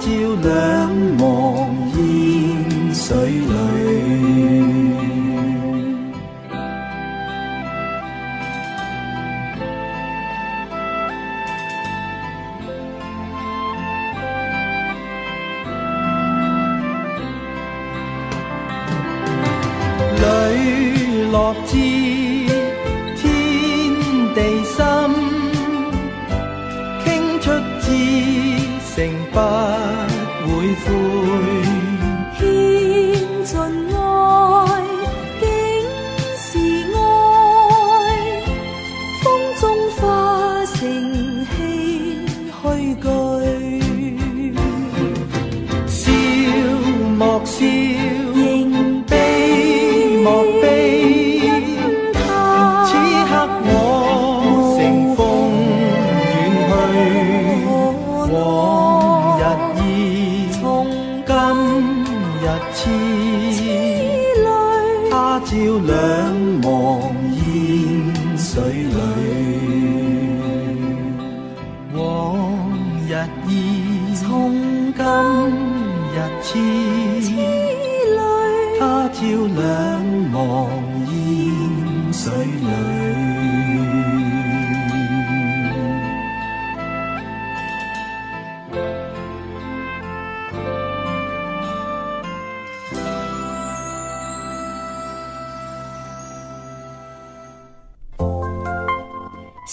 朝两忘烟水里。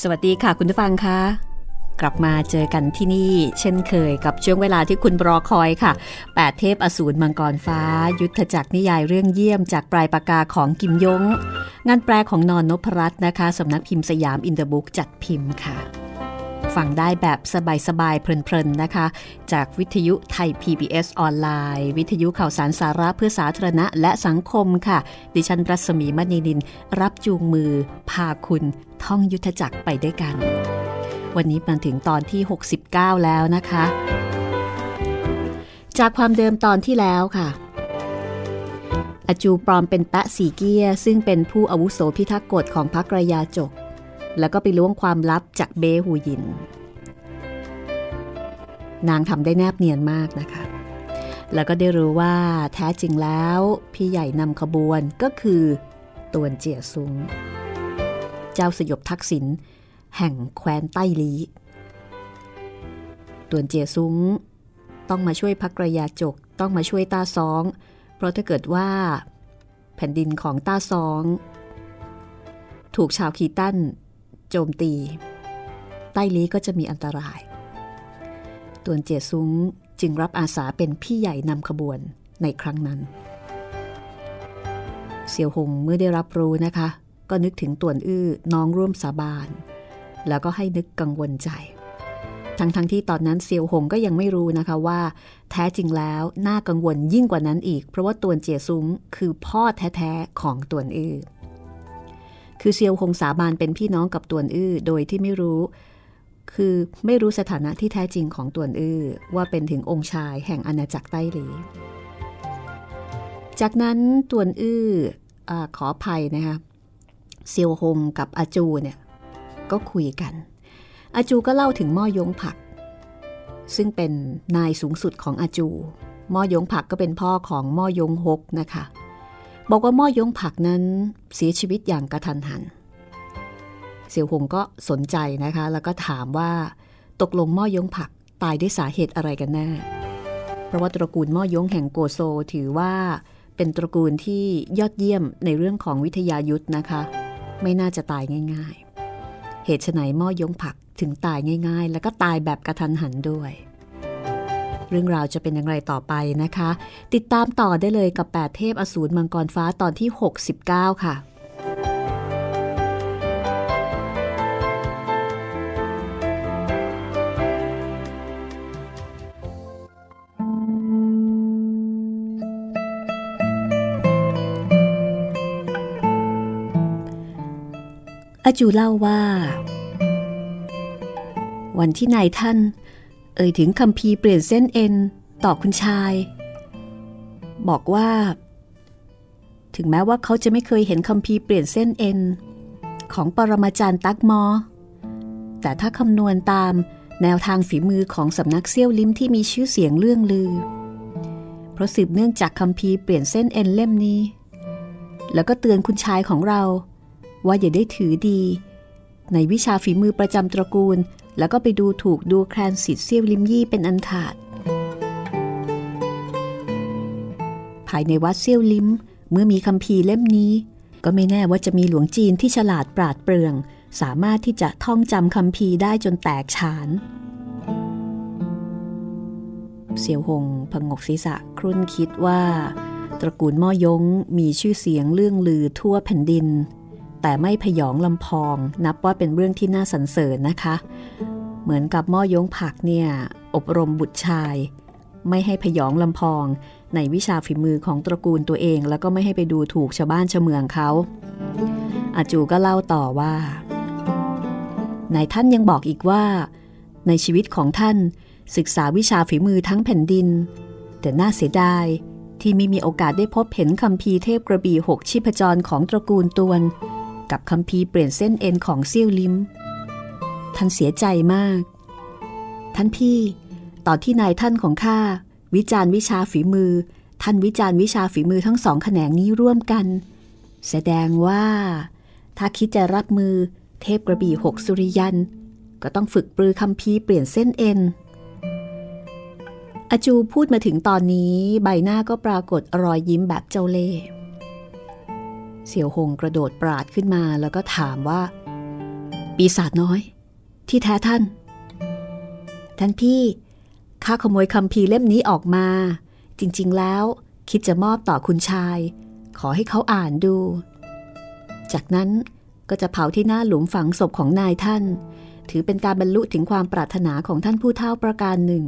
วัสดีค่ะคุณผู้ฟังคะกลับมาเจอกันที่นี่ เช่นเคยกับช่วงเวลาที่คุณรอคอยค่ะ 8 เทพอสูรมังกรฟ้า ยุทธจักรนิยายเรื่องเยี่ยมจากปลายปากกาของกิมยง งานแปลของนอนนพรัตน์นะคะสำนักพิมพ์สยามอินเตอร์บุ๊กจัดพิมพ์ค่ะ ฟังได้แบบสบายๆ เพลินๆ นะคะ จากวิทยุไทย PBS ออนไลน์ วิทยุข่าวสารสาระเพื่อสาธารณะและสังคมค่ะ ดิฉันรัศมีมณีนิน รับจูงมือ พาคุณท่องยุทธจักรไปด้วยกัน วันนี้มาถึงตอนที่ 69 แล้วนะคะ จากความเดิมตอนที่แล้วค่ะอจูปลอมเป็นแปะสีเกียซึ่งเป็นผู้อาวุโสพิทักษ์กฎของพรรคระยาจก แล้วก็ไปล้วงความลับจากเบหูยิน นางทำได้แนบเนียนมากนะคะ แล้วก็ได้รู้ว่าแท้จริงแล้วพี่ใหญ่นำขบวนก็คือตวนเจียซุง เจ้าสยบทักษิณแห่งแคว้นใต้ลีตวนเจียซุ้งต้องมาช่วยพักระยาจกต้องมาช่วยตาซอง เพราะถ้าเกิดว่า แผ่นดินของตาซอง ถูกชาวคีตัน โจมตี ใต้ลีก็จะมีอันตราย ตวนเจียซุ้งจึงรับอาสาเป็นพี่ใหญ่นำขบวนในครั้งนั้น เสี่ยวหงเมื่อได้รับรู้นะคะ ก็นึกถึงต่วนอื้อน้องร่วมสาบาน แล้วก็ให้นึกกังวลใจ ทั้งๆทที่ตอนนั้นเซียวหงก็ยังไม่รู้นะคะว่า แท้จริงแล้วน่ากังวลยิ่งกว่านั้นอีก เพราะว่าตวนเจียซุ้งคือพ่อแท้ๆของตวนอื้อ คือเซียวหงสาบานเป็นพี่น้องกับตวนอื้อโดยที่ไม่รู้ คือไม่รู้สถานะที่แท้จริงของตวนอื้อว่าเป็นถึงองค์ชายแห่งอาณาจักรใต้หลีจากนั้นตวนอื้ออขอภัยนะคะเซียวหงกับอาจูเนี่ยก็คุยกัน อาจูก็เล่าถึงม่อยงผัก ซึ่งเป็นนายสูงสุดของอาจูม่อยงผักก็เป็นพ่อของม่อยงฮกนะคะ บอกว่าม่อยงผักนั้นเสียชีวิตอย่างกระทันหัน เสี่ยวหงก็สนใจนะคะ แล้วก็ถามว่า ตกลงม่อยงผักตายด้วยสาเหตุอะไรกันแน่ เพราะว่าตระกูลม่อยงแห่งโกโซถือว่าเป็นตระกูลที่ยอดเยี่ยมในเรื่องของวิทยายุทธ์นะคะ ไม่น่าจะตายง่าย ๆ เหตุไฉนม่อยงผักถึงตายง่าย ๆ แล้วก็ตายแบบกระทันหันด้วย เรื่องราวจะเป็นอย่างไรต่อไปนะคะ ติดตามต่อได้เลยกับ 8 เทพอสูรมังกรฟ้าตอนที่ 69 ค่ะอาจูเล่าว่า วันที่นายท่าน เอ่ยถึงคำพีเปลี่ยนเส้นเอ็นต่อคุณชาย บอกว่า ถึงแม้ว่าเขาจะไม่เคยเห็นคำพีเปลี่ยนเส้นเอ็นของปรมาจารย์ตักมอ แต่ถ้าคำนวณตามแนวทางฝีมือของสำนักเซี่ยวลิมที่มีชื่อเสียงเรื่องลือ เพราะสืบเนื่องจากคำพีเปลี่ยนเส้นเอ็นเล่มนี้ แล้วก็เตือนคุณชายของเรา ว่าอย่าได้ถือดี ในวิชาฝีมือประจำตระกูล แล้วก็ไปดูถูกดูแคลนสิทธิ์เซี่ยวลิมยี่เป็นอันขาด ภายในวัดเซี่ยวลิมเมื่อมีคำพีเล่มนี้ ก็ไม่แน่ว่าจะมีหลวงจีนที่ฉลาดปราดเปรื่อง สามารถที่จะท่องจำคำพีได้จนแตกฉาน เสี่ยวหงพงกศีรษะครุ่นคิดว่า ตระกูลม่อยงมีชื่อเสียงเรื่องลือทั่วแผ่นดิน แต่ไม่พยองลำพอง นับว่าเป็นเรื่องที่น่าสรรเสริญนะคะ เหมือนกับม่อยงผักเนี่ยอบรมบุตรชาย ไม่ให้พยองลำพอง ในวิชาฝีมือของตระกูลตัวเอง แล้วก็ไม่ให้ไปดูถูกชาวบ้านชาวเมืองเขาอาจูก็เล่าต่อว่านายท่านยังบอกอีกว่า ในชีวิตของท่านศึกษาวิชาฝีมือทั้งแผ่นดิน แต่น่าเสียดายที่ไม่มีโอกาสได้พบเห็นคำพีเทพกระบี่หกชีพจรของตระกูลตวน กับคำพีเปลี่ยนเส้นเอ็นของเซี่ยวลิมท่านเสียใจมาก ท่านพี่ต่อที่นายท่านของข้าวิจารณ์วิชาฝีมือ ท่านวิจารณ์วิชาฝีมือทั้งสองแขนงนี้ร่วมกัน แสดงว่า ถ้าคิดจะรับมือเทพกระบี่หกสุริยัน ก็ต้องฝึกปรือคำพีเปลี่ยนเส้นเอ็นอาจูพูดมาถึงตอนนี้ใบหน้าก็ปรากฏรอยยิ้มแบบเจ้าเล่ห์ เสี่ยวหงกระโดดปราดขึ้นมาแล้วก็ถามว่า ปีศาจน้อย ที่แท้ท่าน ท่านพี่ข้าขโมยคำพีเล่มนี้ออกมา จริงๆแล้ว คิดจะมอบต่อคุณชาย ขอให้เขาอ่านดู จากนั้นก็จะเผาที่หน้าหลุมฝังศพของนายท่าน ถือเป็นการบรรลุถึงความปรารถนาของท่านผู้เฒ่าประการหนึ่ง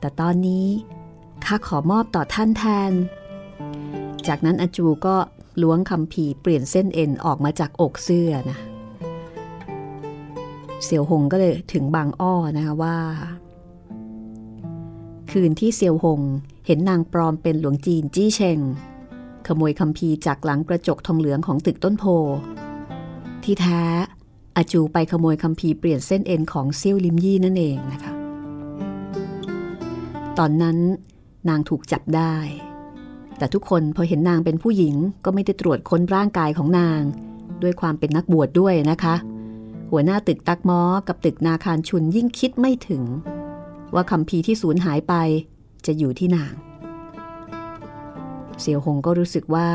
แต่ตอนนี้ข้าขอมอบต่อท่านแทน จากนั้นอาจูก็ ล้วงคำพีเปลี่ยนเส้นเอ็นออกมาจากอกเสื้อนะเสี่ยวหงก็เลยถึงบางอ้อนะคะว่า คืนที่เซียวหงเห็นนางปลอมเป็นหลวงจีนจี้เชงขโมยคำพีจากหลังกระจกทองเหลืองของตึกต้นโพ ที่แท้อาจูไปขโมยคำพีเปลี่ยนเส้นเอ็นของเซี่ยวลิมยี่นั่นเองนะคะ ตอนนั้นนางถูกจับได้ แต่ทุกคนพอเห็นนางเป็นผู้หญิงก็ไม่ได้ตรวจค้นร่างกายของนาง ด้วยความเป็นนักบวชดด้วยนะคะ หัวหน้าตึกตักมอกับตึกนาคารชุนยิ่งคิดไม่ถึง ว่าคำพีที่สูญหายไปจะอยู่ที่นาง เสี่ยวหงก็รู้สึกว่า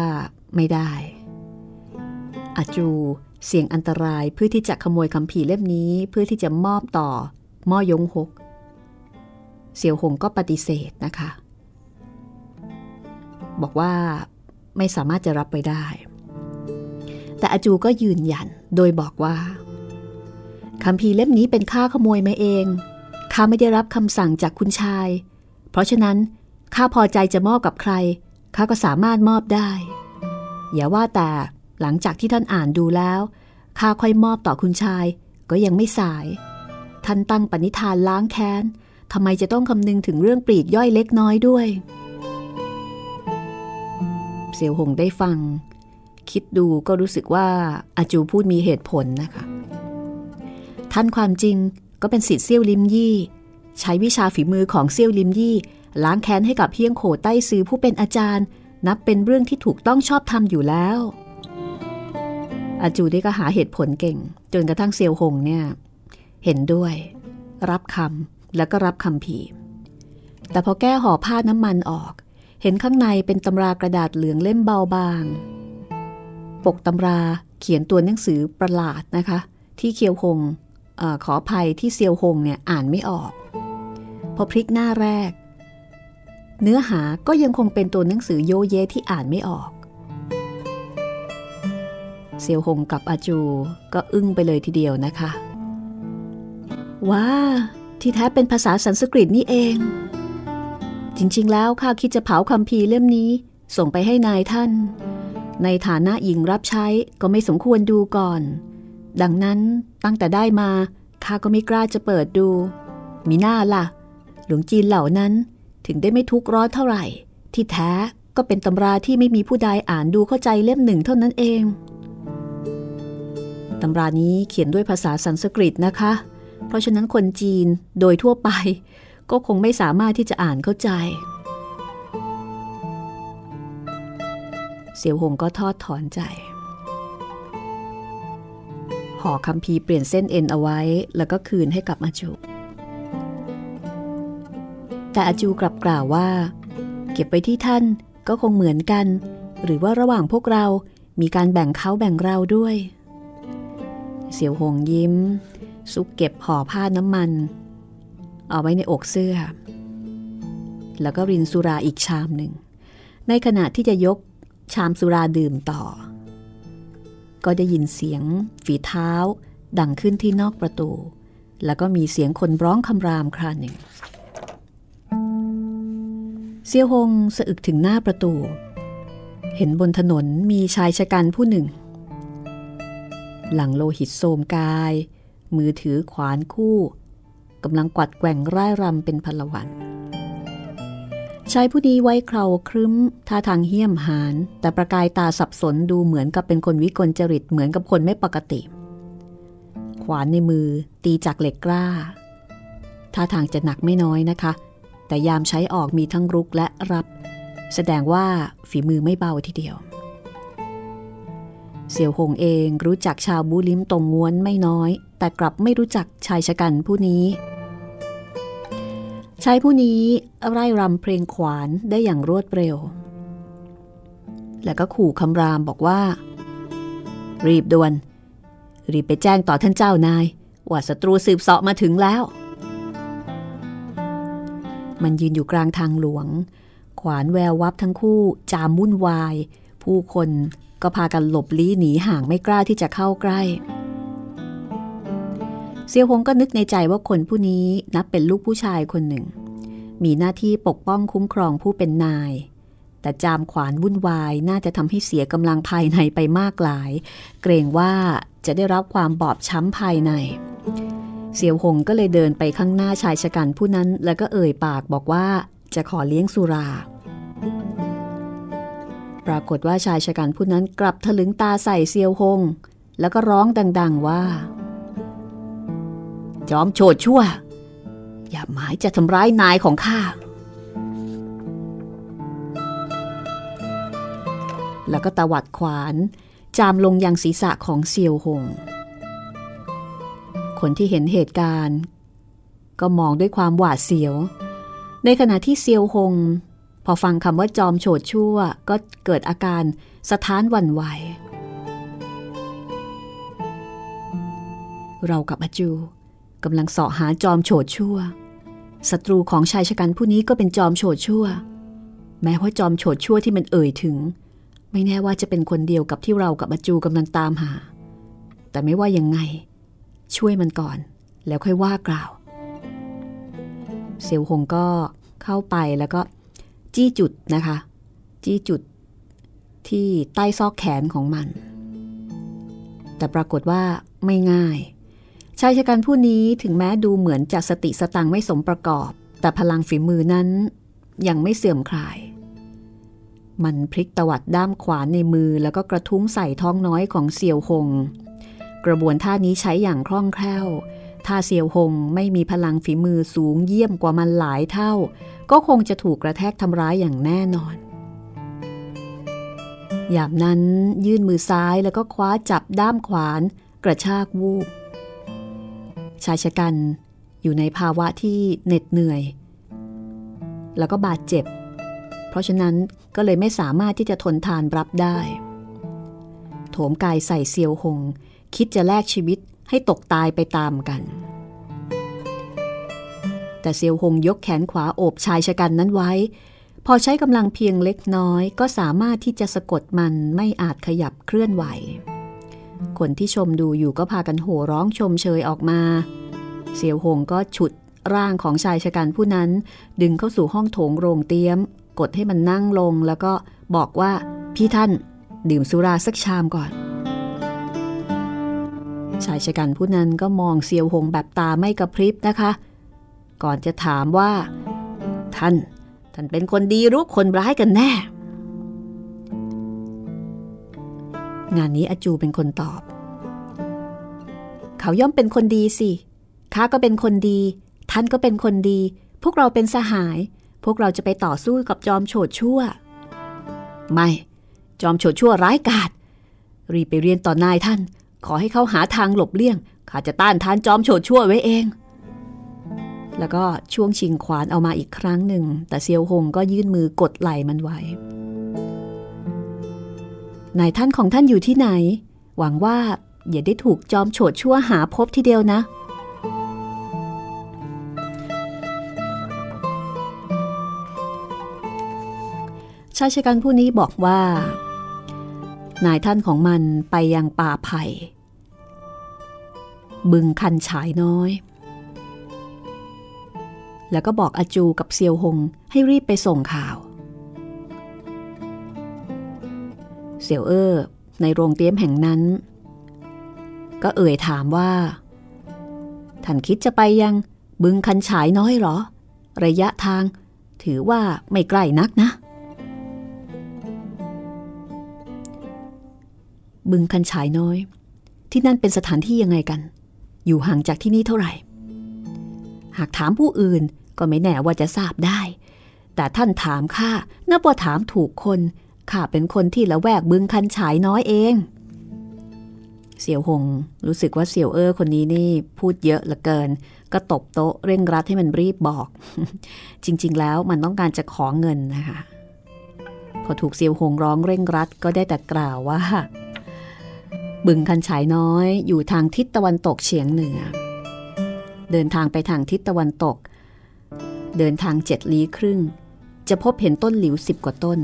ไม่ได้อาจูเสี่ยงอันตรายเพื่อที่จะขโมยคำพีเล่มนี้เพื่อที่จะมอบต่อม่อยงหก เสี่ยวหงก็ปฏิเสธนะคะ บอกว่าไม่สามารถจะรับไปได้ แต่อาจูก็ยืนยันโดยบอกว่าคำพีเล่มนี้เป็นข้าขโมยมาเองข้าไม่ได้รับคำสั่งจากคุณชาย เพราะฉะนั้นข้าพอใจจะมอบกับใครข้าก็สามารถมอบได้ อย่าว่าแต่หลังจากที่ท่านอ่านดูแล้วข้าค่อยมอบต่อคุณชาย ก็ยังไม่สาย ท่านตั้งปณิธานล้างแค้นทำไมจะต้องคำนึงถึงเรื่องปลีกย่อยเล็กน้อยด้วย เสี่ยวหงได้ฟัง คิดดูก็รู้สึกว่าอาจูพูดมีเหตุผลนะคะท่านความจริงก็เป็นสิทธิ์เซี่ยวลิมยี่ ใช้วิชาฝีมือของเซี่ยวลิมยี่ล้างแค้นให้กับเพียงโขใต้ซื้อผู้เป็นอาจารย์ นับเป็นเรื่องที่ถูกต้องชอบธรรมอยู่แล้ว อาจูได้ก็หาเหตุผลเก่ง จนกระทั่งเซียวหงเนี่ยเห็นด้วย รับคำแล้วก็รับคำผีแต่พอแก้ห่อผ้าน้ำมันออก เห็นข้างในเป็นตำรากระดาษเหลืองเล่มเบาบาง ปกตำราเขียนตัวหนังสือประหลาดนะคะ ที่เคียวหงอขออภัยที่เซียวหงเนี่ยอ่านไม่ออก พอพลิกหน้าแรก เนื้อหาก็ยังคงเป็นตัวหนังสือโยเยที่อ่านไม่ออก เซียวหงกับอาจูก็อึ้งไปเลยทีเดียวนะคะว้าที่แท้เป็นภาษาสันสกฤตนี่เอง จริง ๆ แล้วข้าคิดจะเผาคำพีเล่มนี้ ส่งไปให้นายท่าน ในฐานะหญิงรับใช้ก็ไม่สมควรดูก่อน ดังนั้นตั้งแต่ได้มาข้าก็ไม่กล้าจะเปิดดู มีหน้าล่ะ หลวงจีนเหล่านั้นถึงได้ไม่ทุกข์ร้อนเท่าไหร่ ที่แท้ก็เป็นตำราที่ไม่มีผู้ใดอ่านดูเข้าใจเล่มหนึ่งเท่านั้นเองตำรานี้เขียนด้วยภาษาสันสกฤตนะคะ เพราะฉะนั้นคนจีนโดยทั่วไป ก็คงไม่สามารถที่จะอ่านเข้าใจ เสี่ยวหงก็ทอดถอนใจ ห่อคำพีเปลี่ยนเส้นเอ็นเอาไว้ แล้วก็คืนให้กับอาจู แต่อาจูกลับกล่าวว่า เก็บไปที่ท่านก็คงเหมือนกัน หรือว่าระหว่างพวกเรามีการแบ่งเขาแบ่งเราด้วย เสี่ยวหงยิ้ม ซุกเก็บห่อผ้าน้ำมัน เอาไว้ในอกเสื้อ แล้วก็รินสุราอีกชามหนึ่ง ในขณะที่จะยกชามสุราดื่มต่อ ก็ได้ยินเสียง ฝีเท้า ดังขึ้นที่นอกประตู แล้วก็มีเสียงคนร้องคำรามคราหนึ่ง เซียวหงสะอึกถึงหน้าประตู เห็นบนถนนมีชายชะกันผู้หนึ่ง หลังโลหิตโสมกาย มือถือขวานคู่ กำลังกวัดแกว่งร่ายรำเป็นพลวันชายผู้นี้ไว้เคราครึ้มท่าทางเหี้ยมหาน แต่ประกายตาสับสนดูเหมือนกับเป็นคนวิกลจริตเหมือนกับคนไม่ปกติ ขวานในมือตีจากเหล็กกล้าท่าทางจะหนักไม่น้อยนะคะ แต่ยามใช้ออกมีทั้งรุกและรับ แสดงว่าฝีมือไม่เบาทีเดียว เสี่ยวหงเองรู้จักชาวบูลิมตรงง้วนไม่น้อย แต่กลับไม่รู้จักชายชะกันผู้นี้ ชายผู้นี้ไร่รำเพลงขวานได้อย่างรวดเร็ว แล้วก็ขู่คำรามบอกว่า รีบด่วน รีบไปแจ้งต่อท่านเจ้านาย ว่าศัตรูสืบเสาะมาถึงแล้ว มันยืนอยู่กลางทางหลวง ขวานแวววับทั้งคู่จามวุ่นวาย ผู้คนก็พากันหลบลี้หนีห่างไม่กล้าที่จะเข้าใกล้ เซียวหงก็นึกในใจว่าคนผู้นี้นับเป็นลูกผู้ชายคนหนึ่ง มีหน้าที่ปกป้องคุ้มครองผู้เป็นนาย แต่จามขวานวุ่นวายน่าจะทำให้เสียกำลังภายในไปมากหลาย เกรงว่าจะได้รับความบอบช้ำภายในเซียวหงก็เลยเดินไปข้างหน้าชายชะกันผู้นั้น แล้วก็เอ่ยปากบอกว่าจะขอเลี้ยงสุรา ปรากฏว่าชายชะกันผู้นั้นกลับถลึงตาใส่เซียวหง แล้วก็ร้องดัง ๆว่า จอมโฉดชั่ว อย่าหมายจะทำร้ายนายของข้า แล้วก็ตวัดขวานจามลงยังศีรษะของเซียวหง คนที่เห็นเหตุการณ์ ก็มองด้วยความหวาดเสียว ในขณะที่เซียวหง พอฟังคำว่าจอมโฉดชั่วก็เกิดอาการสะท้านวันไหว เรากับอาจู กำลังเสาะหาจอมโฉดชั่วศัตรูของชายชะกันผู้นี้ก็เป็นจอมโฉดชั่ว แม้ว่าจอมโฉดชั่วที่มันเอ่ยถึง ไม่แน่ว่าจะเป็นคนเดียวกับที่เรากับอาจูกำลังตามหา แต่ไม่ว่ายังไง ช่วยมันก่อน แล้วค่อยว่ากล่าวเซียวหงก็เข้าไปแล้วก็จี้จุดนะคะ จี้จุดที่ใต้ซอกแขนของมัน แต่ปรากฏว่าไม่ง่าย ชายชะกันผู้นี้ถึงแม้ดูเหมือนจะสติสตังไม่สมประกอบ แต่พลังฝีมือนั้นยังไม่เสื่อมคลาย มันพลิกตวัดด้ามขวานในมือแล้วก็กระทุ้งใส่ท้องน้อยของเซียวหง กระบวนท่านี้ใช้อย่างคล่องแคล่ว ถ้าเซียวหงไม่มีพลังฝีมือสูงเยี่ยมกว่ามันหลายเท่า ก็คงจะถูกกระแทกทำร้ายอย่างแน่นอนยามนั้นยื่นมือซ้ายแล้วก็คว้าจับด้ามขวาน กระชากวูบ ชายชะกันอยู่ในภาวะที่เหน็ดเหนื่อย แล้วก็บาดเจ็บ เพราะฉะนั้นก็เลยไม่สามารถที่จะทนทานรับได้ โถมกายใส่เซียวหง คิดจะแลกชีวิตให้ตกตายไปตามกัน แต่เซียวหงยกแขนขวาโอบชายชะกันนั้นไว้ พอใช้กำลังเพียงเล็กน้อย ก็สามารถที่จะสะกดมันไม่อาจขยับเคลื่อนไหว คนที่ชมดูอยู่ก็พากันโห่ร้องชมเชยออกมา เสียวหงก็ฉุดร่างของชายชะกันผู้นั้น ดึงเข้าสู่ห้องโถงโรงเตี้ยม กดให้มันนั่งลงแล้วก็บอกว่าพี่ท่าน ดื่มสุราสักชามก่อน ชายชะกันผู้นั้นก็มองเซียวหงแบบตาไม่กระพริบนะคะ ก่อนจะถามว่า ท่าน ท่านเป็นคนดีรู้คนร้ายกันแน่ งานนี้อาจูเป็นคนตอบ เขาย่อมเป็นคนดีสิข้าก็เป็นคนดี ท่านก็เป็นคนดี พวกเราเป็นสหาย พวกเราจะไปต่อสู้กับจอมโฉดชั่ว ไม่ จอมโฉดชั่วร้ายกาจรีบไปเรียนต่อนายท่าน ขอให้เขาหาทางหลบเลี่ยงข้าจะต้านทานจอมโฉดชั่วไว้เอง แล้วก็ช่วงชิงขวานเอามาอีกครั้งหนึ่ง แต่เซียวหงก็ยื่นมือกดไหล่มันไว้ นายท่านของท่านอยู่ที่ไหน หวังว่าอย่าได้ถูกจอมโฉดชั่วหาพบทีเดียวนะ ชายชะกันผู้นี้บอกว่า นายท่านของมันไปยังป่าไผ่ บึงคันฉายน้อย แล้วก็บอกอาจูกับเซียวหงให้รีบไปส่งข่าว เสี่ยวเอ้อในโรงเตี้ยมแห่งนั้น ก็เอ่ยถามว่า ท่านคิดจะไปยังบึงคันฉายน้อยหรอ ระยะทางถือว่าไม่ใกล้นักนะ บึงคันฉายน้อย ที่นั่นเป็นสถานที่ยังไงกัน อยู่ห่างจากที่นี่เท่าไหร่ หากถามผู้อื่นก็ไม่แน่ว่าจะทราบได้ แต่ท่านถามข้านับว่าถามถูกคน ข้าเป็นคนที่ละแวกบึงคันฉายน้อยเอง เสี่ยวหงรู้สึกว่าเสี่ยวเอ้อคนนี้นี่พูดเยอะเหลือเกิน ก็ตบโต๊ะเร่งรัดให้มันรีบบอก จริง ๆ แล้วมันต้องการจะขอเงินนะคะ พอถูกเสี่ยวหงร้องเร่งรัดก็ได้แต่กล่าวว่า บึงคันฉายน้อยอยู่ทางทิศตะวันตกเฉียงเหนือ เดินทางไปทางทิศตะวันตก เดินทางเจ็ดลี้ครึ่ง จะพบเห็นต้นหลิวสิบกว่าต้น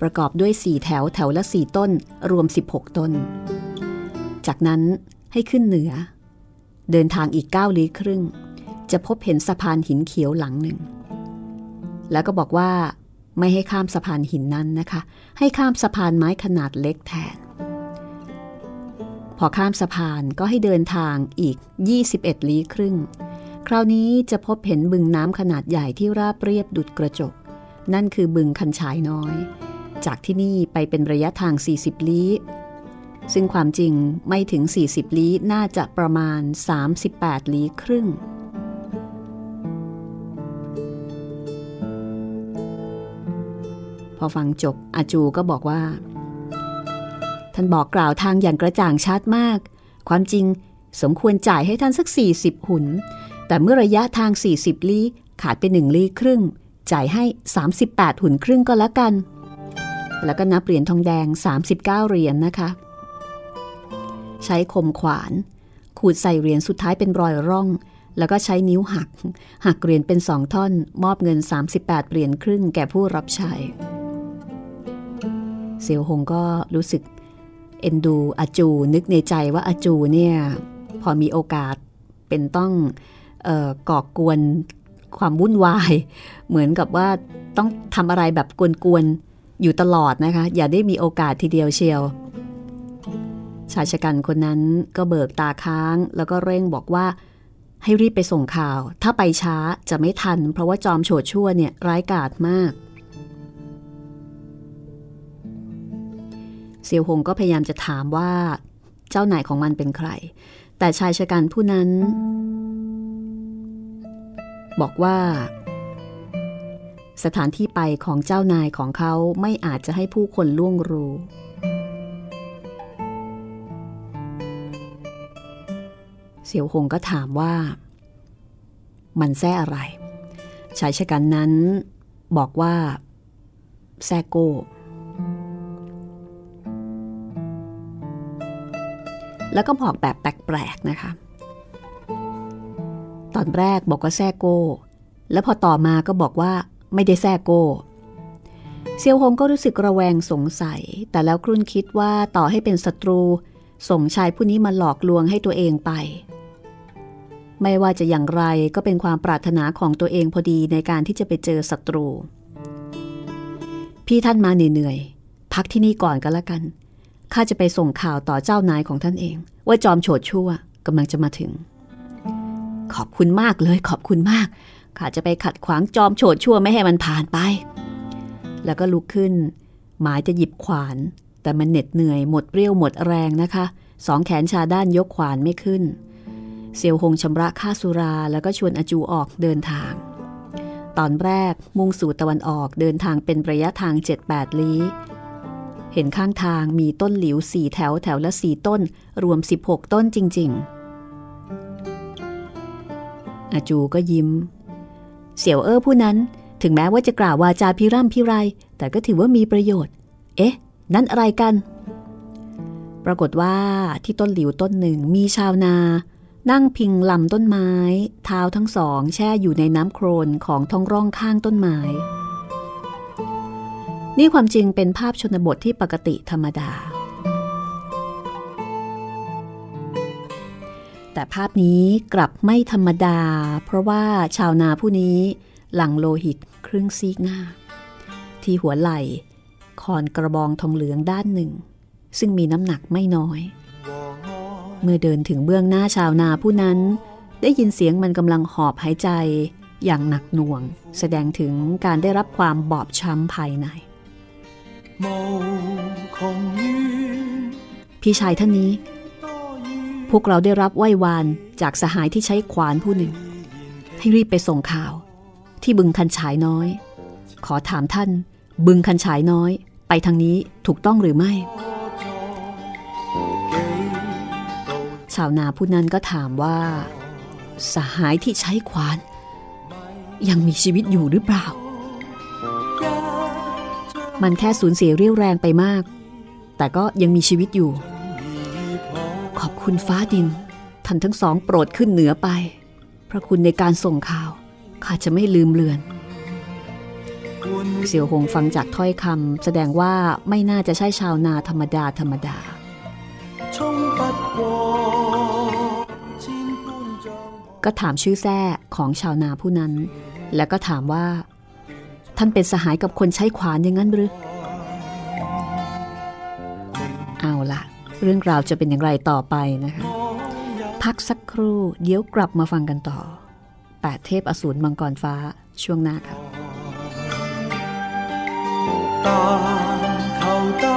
ประกอบด้วยสี่แถวแถวละสี่ต้น รวม 16 ต้น จากนั้นให้ขึ้นเหนือ เดินทางอีก 9 ลี้ครึ่ง จะพบเห็นสะพานหินเขียวหลังหนึ่ง แล้วก็บอกว่าไม่ให้ข้ามสะพานหินนั้นนะคะ ให้ข้ามสะพานไม้ขนาดเล็กแทน พอข้ามสะพานก็ให้เดินทางอีก 21 ลี้ครึ่ง คราวนี้จะพบเห็นบึงน้ำขนาดใหญ่ที่ราบเรียบดุดกระจก นั่นคือบึงคันฉายน้อย จากที่นี่ไปเป็นระยะทาง 40 ลี้ซึ่งความจริงไม่ถึง 40 ลี้น่าจะประมาณ 38 ลี้ครึ่ง พอฟังจบอาจูก็บอกว่า ท่านบอกกล่าวทางอย่างกระจ่างชัดมาก ความจริงสมควรจ่ายให้ท่านสัก 40 หุน แต่เมื่อระยะทาง 40 ลี้ขาดไป1ลี้ครึ่ง จ่ายให้ 38 หุ่นครึ่งก็แล้วกัน แล้วก็นับเหรียญทองแดง 39 เหรียญนนะคะ ใช้คมขวาน ขูดใส่เหรียญสุดท้ายเป็นรอยร่อง แล้วก็ใช้นิ้วหัก หักเหรียญเป็นสองท่อน มอบเงิน 38 เหรียญครึ่งแก่ผู้รับใช้เซียวหงก็รู้สึกเอ็นดูอาจูนึกในใจว่าอาจูเนี่ย พอมีโอกาสเป็นต้องก่อกวนความวุ่นวาย เหมือนกับว่าต้องทำอะไรแบบกวนๆ อยู่ตลอดนะคะ อย่าได้มีโอกาสทีเดียวเชียว ชายชะกันคนนั้นก็เบิกตาค้าง แล้วก็เร่งบอกว่า ให้รีบไปส่งข่าว ถ้าไปช้าจะไม่ทัน เพราะว่าจอมโฉดชั่วเนี่ยร้ายกาจมากเซียวหงก็พยายามจะถามว่า เจ้านายของมันเป็นใคร แต่ชายชะกันผู้นั้น บอกว่า สถานที่ไปของเจ้านายของเขาไม่อาจจะให้ผู้คนล่วงรู้ เสี่ยวหงก็ถามว่า มันแซ่อะไร ชายชะกันนั้นบอกว่า แซ่โก้ แล้วก็บอกแบบแปลกๆนะคะ ตอนแรกบอกว่าแซ่โก้ แล้วพอต่อมาก็บอกว่า ไม่ได้แซ่โก้เซียวหงก็รู้สึกระแวงสงสัย แต่แล้วครุ่นคิดว่าต่อให้เป็นศัตรู ส่งชายผู้นี้มาหลอกลวงให้ตัวเองไป ไม่ว่าจะอย่างไรก็เป็นความปรารถนาของตัวเองพอดีในการที่จะไปเจอศัตรู พี่ท่านมาเหนื่อยๆพักที่นี่ก่อนก็แล้วกันข้าจะไปส่งข่าวต่อเจ้านายของท่านเอง ว่าจอมโฉดชั่วกำลังจะมาถึง ขอบคุณมากเลยขอบคุณมาก ข้าจะไปขัดขวางจอมโฉดชั่วไม่ให้มันผ่านไป แล้วก็ลุกขึ้น หมายจะหยิบขวาน แต่มันเหน็ดเหนื่อยหมดเรี่ยวหมดแรงนะคะ สองแขนชาด้านยกขวานไม่ขึ้น เซียวหงชำระค่าสุราแล้วก็ชวนอจูออกเดินทาง ตอนแรกมุ่งสู่ตะวันออกเดินทางเป็นระยะทาง 7-8 ลี้ เห็นข้างทางมีต้นหลิวสี่แถวแถวละสี่ต้น รวม 16 ต้นจริง ๆอาจูก็ยิ้ม เสี่ยวเอ้อผู้นั้น ถึงแม้ว่าจะกล่าววาจาพิร่ำพิไร แต่ก็ถือว่ามีประโยชน์ เอ๊ะ นั่นอะไรกัน ปรากฏว่าที่ต้นหลิวต้นหนึ่งมีชาวนา นั่งพิงลำต้นไม้ เท้าทั้งสองแช่อยู่ในน้ำโครนของท้องร่องข้างต้นไม้นี่ความจริงเป็นภาพชนบทที่ปกติธรรมดา แต่ภาพนี้กลับไม่ธรรมดา เพราะว่าชาวนาผู้นี้หลังโลหิตครึ่งซีกหน้า ที่หัวไหล่คอนกระบองทองเหลืองด้านหนึ่ง ซึ่งมีน้ำหนักไม่น้อย เมื่อเดินถึงเบื้องหน้าชาวนาผู้นั้น ได้ยินเสียงมันกำลังหอบหายใจอย่างหนักหน่วง แสดงถึงการได้รับความบอบช้ำภายในพี่ชายท่านนี้ พวกเราได้รับไหว้วานจากสหายที่ใช้ขวานผู้หนึ่ง ให้รีบไปส่งข่าว ที่บึงคันฉายน้อย ขอถามท่าน บึงคันฉายน้อย ไปทางนี้ถูกต้องหรือไม่ ชาวนาผู้นั้นก็ถามว่า สหายที่ใช้ขวาน ยังมีชีวิตอยู่หรือเปล่า มันแค่สูญเสียเรี่ยวแรงไปมาก แต่ก็ยังมีชีวิตอยู่ คุณฟ้าดิน ท่านทั้งสองโปรดขึ้นเหนือไป พระคุณในการส่งข่าว ข้าจะไม่ลืมเลือน เสี่ยวหงฟังจากถ้อยคำแสดงว่าไม่น่าจะใช่ชาวนาธรรมดาธรรมดา ก็ถามชื่อแท้ของชาวนาผู้นั้น แล้วก็ถามว่า ท่านเป็นสหายกับคนใช้ขวานอย่างนั้นหรือ เรื่องราวจะเป็นอย่างไรต่อไปนะคะ พักสักครู่เดี๋ยวกลับมาฟังกันต่อแปดเทพอสูรมังกรฟ้าช่วงหน้าค่ะตาเขาตา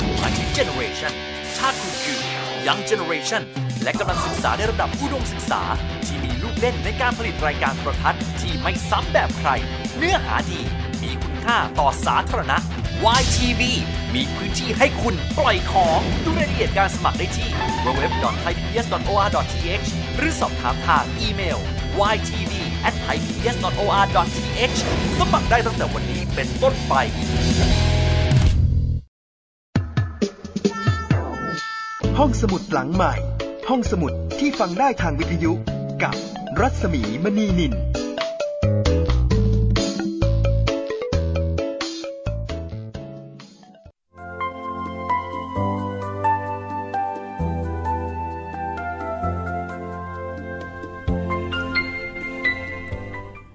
G หมายถึง generation ชาติคุณคือ young generation และกำลังศึกษาในระดับอุดมศึกษา ที่มีลูกเล่นในการผลิตรายการโทรทัศน์ที่ไม่ซ้ำแบบใคร เนื้อหาดี มีคุณค่าต่อสาธารณะ YTV มีพื้นที่ให้คุณปล่อยของ ดูรายละเอียดการสมัครได้ที่ www.thaipbs.or.th หรือสอบถามทางอีเมล ytv@thaipbs.or.th สมัครได้ตั้งแต่วันนี้เป็นต้นไป ห้องสมุดหลังใหม่ ห้องสมุดที่ฟังได้ทางวิทยุกับรัศมีมณีนิน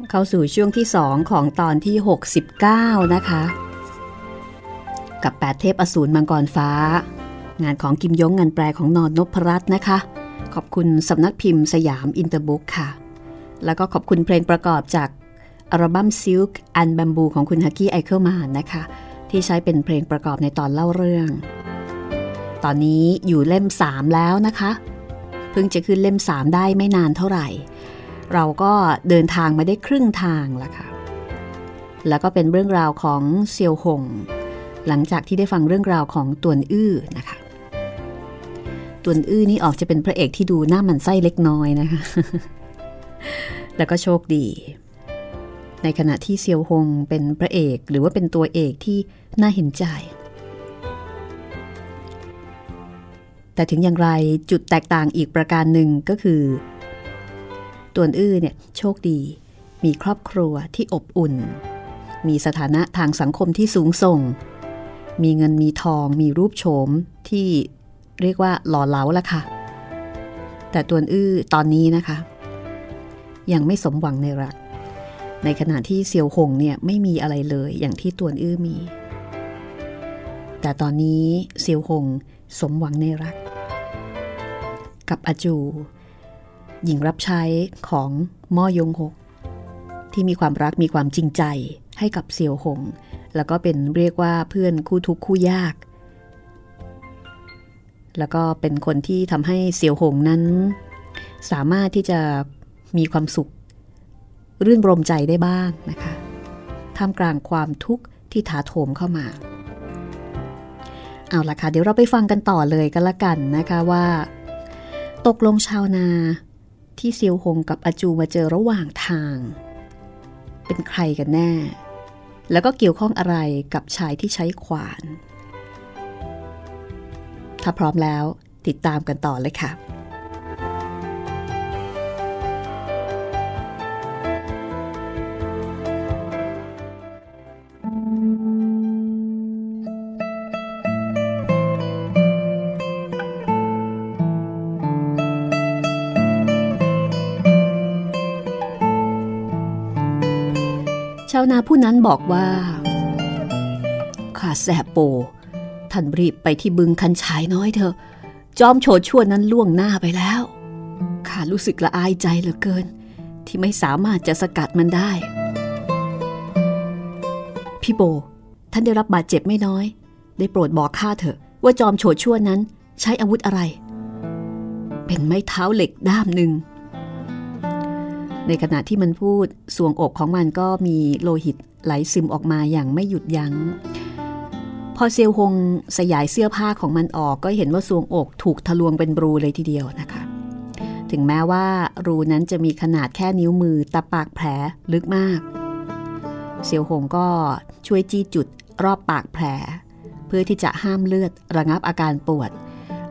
เข้าสู่ช่วงที่2ของตอนที่ 69 นะคะ กับ 8 เทพอสูรมังกรฟ้า งานของกิมยงงานแปลของนอนนพรัตน์นะคะ ขอบคุณสำนักพิมพ์สยามอินเตอร์บุ๊กค่ะ แล้วก็ขอบคุณเพลงประกอบจากอัลบั้ม Silk and Bamboo ของคุณฮักกี้ไอเคิลมานนะคะ ที่ใช้เป็นเพลงประกอบในตอนเล่าเรื่อง ตอนนี้อยู่เล่ม 3 แล้วนะคะ เพิ่งจะขึ้นเล่ม 3 ได้ไม่นานเท่าไหร่ เราก็เดินทางมาได้ครึ่งทางแล้วค่ะ แล้วก็เป็นเรื่องราวของเซียวหง หลังจากที่ได้ฟังเรื่องราวของตวนอื้อนะคะ ตวนอื้อนี่ออกจะเป็นพระเอกที่ดูหน้ามันไส้เล็กน้อยนะคะ แล้วก็โชคดี ในขณะที่เซียวหงเป็นพระเอกหรือว่าเป็นตัวเอกที่น่าเห็นใจ แต่ถึงอย่างไรจุดแตกต่างอีกประการหนึ่งก็คือตวนอื้อเนี่ยโชคดี มีครอบครัวที่อบอุ่น มีสถานะทางสังคมที่สูงส่ง มีเงินมีทองมีรูปโฉมที่ เรียกว่าหล่อเหลาละค่ะ แต่ตัวอื้อตอนนี้นะคะ ยังไม่สมหวังในรัก ในขณะที่เซียวหงเนี่ยไม่มีอะไรเลยอย่างที่ตัวอื้อมี แต่ตอนนี้เซียวหงสมหวังในรัก กับอาจู หญิงรับใช้ของม่อยงหก ที่มีความรักมีความจริงใจให้กับเซียวหง แล้วก็เป็นเรียกว่าเพื่อนคู่ทุกข์คู่ยาก แล้วก็เป็นคนที่ทำให้เซียวหงนั้น สามารถที่จะมีความสุข รื่นรมใจได้บ้างนะคะท่ามกลางความทุกข์ที่ถาโถมเข้ามา เอาละค่ะ เดี๋ยวเราไปฟังกันต่อเลยกันละกันนะคะว่า ตกลงชาวนาที่เซียวหงกับอาจูมาเจอระหว่างทาง เป็นใครกันแน่ แล้วก็เกี่ยวข้องอะไรกับชายที่ใช้ขวาน ถ้าพร้อมแล้วติดตามกันต่อเลยค่ะ ชาวนาผู้นั้นบอกว่า ข้าแสบโป ท่านรีบไปที่บึงคันฉายน้อยเถอะ จอมโฉดชั่วนั้นล่วงหน้าไปแล้ว ข้ารู้สึกละอายใจเหลือเกิน ที่ไม่สามารถจะสกัดมันได้ พี่โบ ท่านได้รับบาดเจ็บไม่น้อย ได้โปรดบอกข้าเถอะ ว่าจอมโฉดชั่วนั้นใช้อาวุธอะไร เป็นไม้เท้าเหล็กด้ามหนึ่ง ในขณะที่มันพูด สวงอกของมันก็มีโลหิตไหลซึมออกมาอย่างไม่หยุดยัง้ง อเซียวฮงสยายเสื้อผ้าของมันออกก็เห็นว่าสวงอกถูกทะลวงเป็นรูเลยทีเดียวนะคะ ถึงแม้ว่ารูนั้นจะมีขนาดแค่นิ้วมือแต่ปากแผลลึกมาก เซียวฮงก็ช่วยจี้จุดรอบปากแผล เพื่อที่จะห้ามเลือดระงับอาการปวด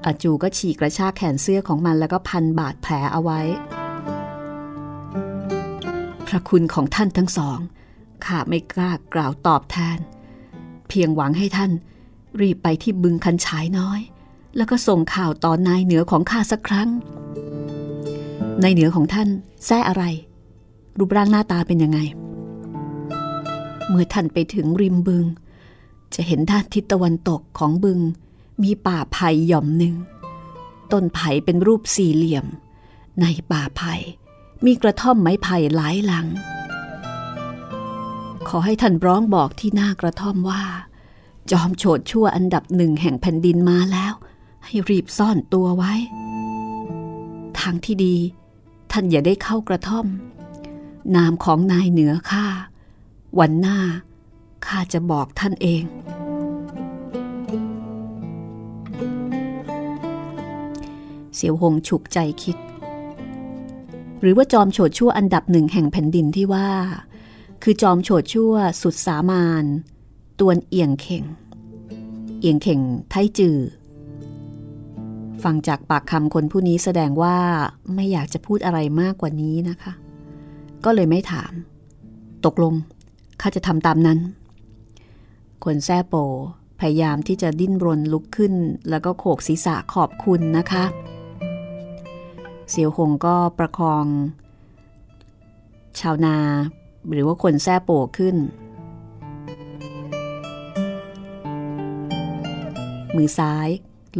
อาจูก็ฉีกกระชากแขนเสื้อของมันแล้วก็พันบาดแผลเอาไว้ พระคุณของท่านทั้งสองข้าไม่กล้ากล่าวตอบแทน เพียงหวังให้ท่าน รีบไปที่บึงคันฉายน้อย แล้วก็ส่งข่าวต่อนายเหนือของข้าสักครั้งนายเหนือของท่านแท้อะไร รูปร่างหน้าตาเป็นยังไง เมื่อท่านไปถึงริมบึง จะเห็นด้านทิศตะวันตกของบึง มีป่าไผ่หย่อมหนึ่ง ต้นไผ่เป็นรูปสี่เหลี่ยม ในป่าไผ่มีกระท่อมไม้ไผ่หลายหลัง ขอให้ท่านร้องบอกที่หน้ากระท่อมว่า จอมโฉดชั่วอันดับหนึ่งแห่งแผ่นดินมาแล้ว ให้รีบซ่อนตัวไว้ ทางที่ดี ท่านอย่าได้เข้ากระท่อม นามของนายเหนือข้าวันหน้าข้าจะบอกท่านเอง เสียวหงฉุกใจคิด หรือว่าจอมโฉดชั่วอันดับหนึ่งแห่งแผ่นดินที่ว่า คือจอมโฉดชั่วสุดสามานตวนเอียงเข่ง เอียงเข่งไทจือ ฟังจากปากคำคนผู้นี้แสดงว่าไม่อยากจะพูดอะไรมากกว่านี้นะคะ ก็เลยไม่ถาม ตกลงข้าจะทำตามนั้น คนแซ่โปพยายามที่จะดิ้นรนลุกขึ้น แล้วก็โขกศีรษะขอบคุณนะคะ เสียวหงก็ประคอง ชาวนา หรือว่าคนแซ่โปขึ้น มือซ้าย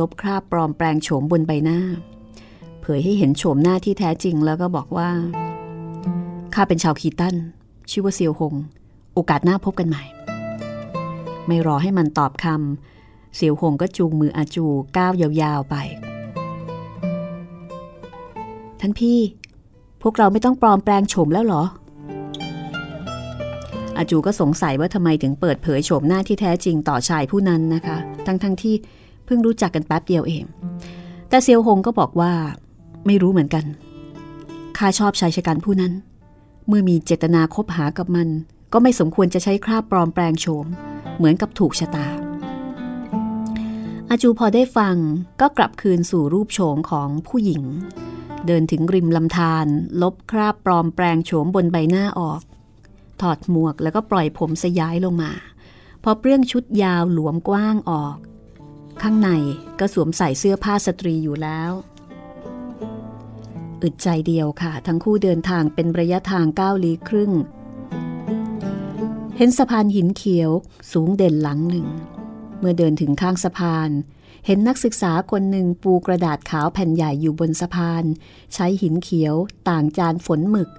ลบคราบปลอมแปลงโฉมบนใบหน้า เผยให้เห็นโฉมหน้าที่แท้จริงแล้วก็บอกว่าข้าเป็นชาวคีตันชื่อว่าเซียวหง โอกาสหน้าพบกันใหม่ ไม่รอให้มันตอบคำเสียวหงก็จูงมืออาจูก้าวยาวๆไป ท่านพี่ พวกเราไม่ต้องปลอมแปลงโฉมแล้วหรอ อาจูก็สงสัยว่าทำไมถึงเปิดเผยโฉมหน้าที่แท้จริงต่อชายผู้นั้นนะคะ ทั้งๆทที่เพิ่งรู้จักกันแป๊บเดียวเอง แต่เซียวหงก็บอกว่า ไม่รู้เหมือนกันข้าชอบชายชะกันผู้นั้น เมื่อมีเจตนาคบหากับมัน ก็ไม่สมควรจะใช้คราบปลอมแปลงโฉม เหมือนกับถูกชะตา อาจูพอได้ฟังก็กลับคืนสู่รูปโฉมของผู้หญิง เดินถึงริมลำธารลบคราบปลอมแปลงโฉมบนใบหน้าออก ถอดหมวกแล้วก็ปล่อยผมสยายลงมา พอเปลื้องชุดยาวหลวมกว้างออก ข้างในก็สวมใส่เสื้อผ้าสตรีอยู่แล้วอึดใจเดียวค่ะ ทั้งคู่เดินทางเป็นระยะทางเก้าลี้ครึ่ง เห็นสะพานหินเขียวสูงเด่นหลังหนึ่ง เมื่อเดินถึงข้างสะพาน เห็นนักศึกษาคนหนึ่งปูกระดาษขาวแผ่นใหญ่อยู่บนสะพาน ใช้หินเขียวต่างจานฝนหมึก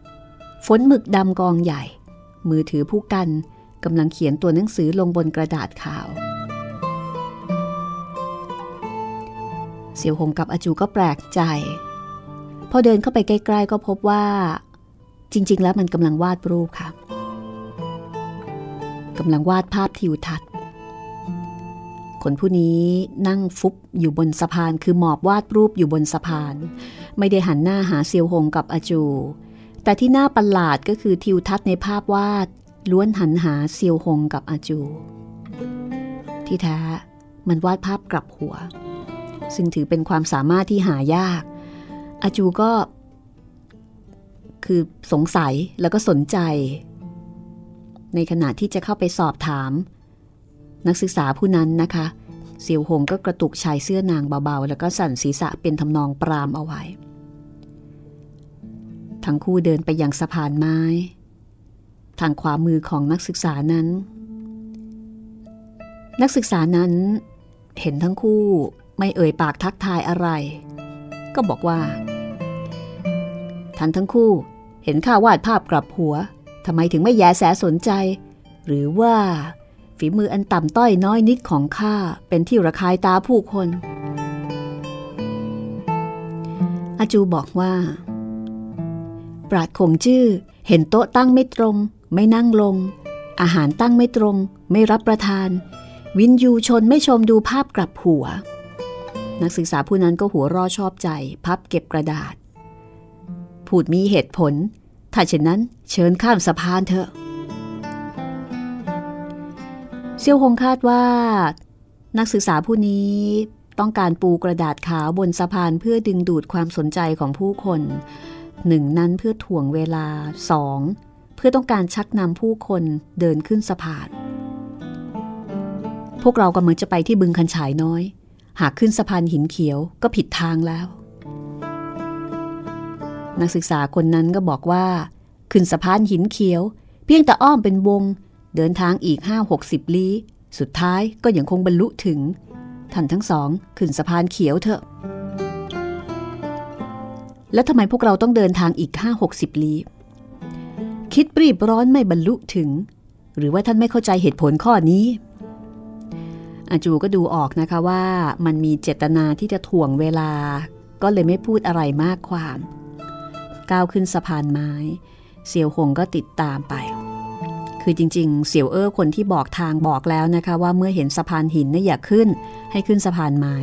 ฝนหมึกดำกองใหญ่ มือถือผู้กันกำลังเขียนตัวหนังสือลงบนกระดาษขาว เสี่ยวหงกับอาจูก็แปลกใจ พอเดินเข้าไปใกล้ๆก็พบว่า จริง ๆ แล้วมันกำลังวาดรูปค่ะกำลังวาดภาพทิวทัศน์ คนผู้นี้นั่งฟุบอยู่บนสะพานคือหมอบวาดรูปอยู่บนสะพาน ไม่ได้หันหน้าหาเซียวหงกับอาจู แต่ที่น่าประหลาดก็คือทิวทัศน์ในภาพวาด ล้วนหันหาเซียวหงกับอาจู ที่แท้มันวาดภาพกลับหัว ซึ่งถือเป็นความสามารถที่หายาก อาจูก็ คือสงสัยแล้วก็สนใจ ในขณะที่จะเข้าไปสอบถาม นักศึกษาผู้นั้นนะคะเซียวหงก็กระตุกชายเสื้อนางเบาๆ แล้วก็สั่นศีรษะเป็นทำนองปรามเอาไว้ ทั้งคู่เดินไปยังสะพานไม้ ทางขวามือของนักศึกษานั้น นักศึกษานั้นเห็นทั้งคู่ไม่เอ่ยปากทักทายอะไร ก็บอกว่าท่านทั้งคู่เห็นข้าวาดภาพกลับหัวทำไมถึงไม่แยแสสนใจ หรือว่าฝีมืออันต่ำต้อยน้อยนิดของข้าเป็นที่ระคายตาผู้คน อาจูบอกว่า ปราดคงจื้อ เห็นโต๊ะตั้งไม่ตรง ไม่นั่งลง อาหารตั้งไม่ตรง ไม่รับประทาน วินยูชนไม่ชมดูภาพกลับหัว นักศึกษาผู้นั้นก็หัวรอชอบใจ พับเก็บกระดาษ พูดมีเหตุผล ถ้าเช่นนั้นเชิญข้ามสะพานเถอะเซียวหงคาดว่า นักศึกษาผู้นี้ต้องการปูกระดาษขาวบนสะพานเพื่อดึงดูดความสนใจของผู้คน หนึ่งนั้นเพื่อถ่วงเวลาสองเพื่อต้องการชักนำผู้คนเดินขึ้นสะพานพวกเรากำลังจะไปที่บึงคันฉายน้อย หากขึ้นสะพานหินเขียวก็ผิดทางแล้ว นักศึกษาคนนั้นก็บอกว่า ขึ้นสะพานหินเขียว เพียงแต่อ้อมเป็นวง เดินทางอีกห้าหกสิบลี้ สุดท้ายก็ยังคงบรรลุถึง ท่านทั้งสองขึ้นสะพานเขียวเถอะ แล้วทำไมพวกเราต้องเดินทางอีกห้าหกสิบลี้ คิดรีบร้อนไม่บรรลุถึง หรือว่าท่านไม่เข้าใจเหตุผลข้อนี้ อาจูก็ดูออกนะคะว่ามันมีเจตนาที่จะถ่วงเวลา ก็เลยไม่พูดอะไรมากความ ก้าวขึ้นสะพานไม้ เสี่ยวหงก็ติดตามไป คือจริงๆ เสี่ยวเอ้อคนที่บอกทางบอกแล้วนะคะ ว่าเมื่อเห็นสะพานหินเนี่ยอย่าขึ้น ให้ขึ้นสะพานไม้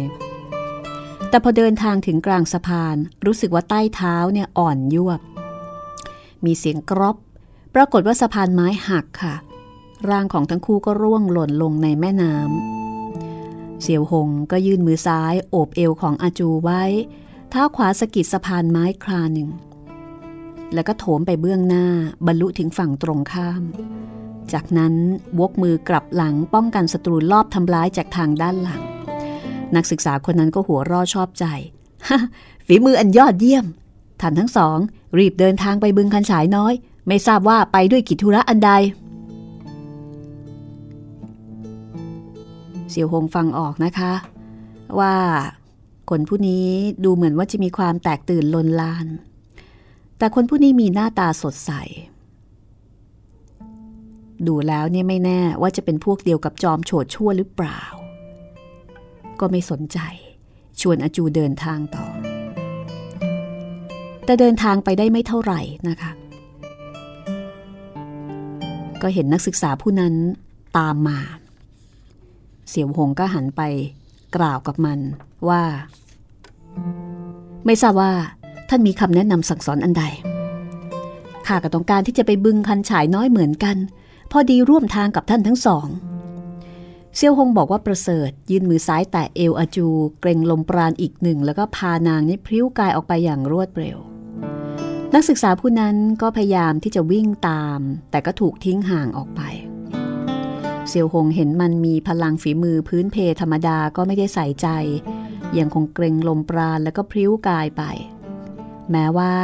แต่พอเดินทางถึงกลางสะพาน รู้สึกว่าใต้เท้าเนี่ยอ่อนยวบ มีเสียงกรอบ ปรากฏว่าสะพานไม้หักค่ะ ร่างของทั้งคู่ก็ร่วงหล่นลงในแม่น้ำเสี่ยวหงก็ยื่นมือซ้ายโอบเอวของอาจูไว้เท้าขวาสกิดสะพานไม้คลาหนึ่ง แล้วก็โถมไปเบื้องหน้าบรรลุถึงฝั่งตรงข้าม จากนั้นวกมือกลับหลังป้องกันศัตรูลอบทำร้ายจากทางด้านหลัง นักศึกษาคนนั้นก็หัวร่อชอบใจ ฝีมืออันยอดเยี่ยม ท่านทั้งสอง รีบเดินทางไปบึงคันฉายน้อย ไม่ทราบว่าไปด้วยกิจธุระอันใด เสี่ยวหงฟังออกนะคะ ว่า คนผู้นี้ดูเหมือนว่าจะมีความแตกตื่นลนลาน แต่คนผู้นี้มีหน้าตาสดใสดูแล้วเนี่ยไม่แน่ว่าจะเป็นพวกเดียวกับจอมโฉดชั่วหรือเปล่า ก็ไม่สนใจ ชวนอาจูเดินทางต่อ แต่เดินทางไปได้ไม่เท่าไหร่นะคะ ก็เห็นนักศึกษาผู้นั้นตามมา เสี่ยวหงก็หันไปกล่าวกับมันว่า ไม่ทราบว่าท่านมีคำแนะนำสั่งสอนอันใดข้าก็ต้องการที่จะไปบึงคันฉายน้อยเหมือนกัน พอดีร่วมทางกับท่านทั้งสอง เซียวหงบอกว่าประเสริฐ ยื่นมือซ้ายแตะเอวอาจู เกรงลมปราณอีกหนึ่ง แล้วก็พานางนี้พริ้วกายออกไปอย่างรวดเร็ว นักศึกษาผู้นั้นก็พยายามที่จะวิ่งตาม แต่ก็ถูกทิ้งห่างออกไป เซียวหงเห็นมันมีพลังฝีมือพื้นเพธรรมดาก็ไม่ได้ใส่ใจ ยังคงเกรงลมปราณแล้วก็พริ้วกายไป แม้ว่า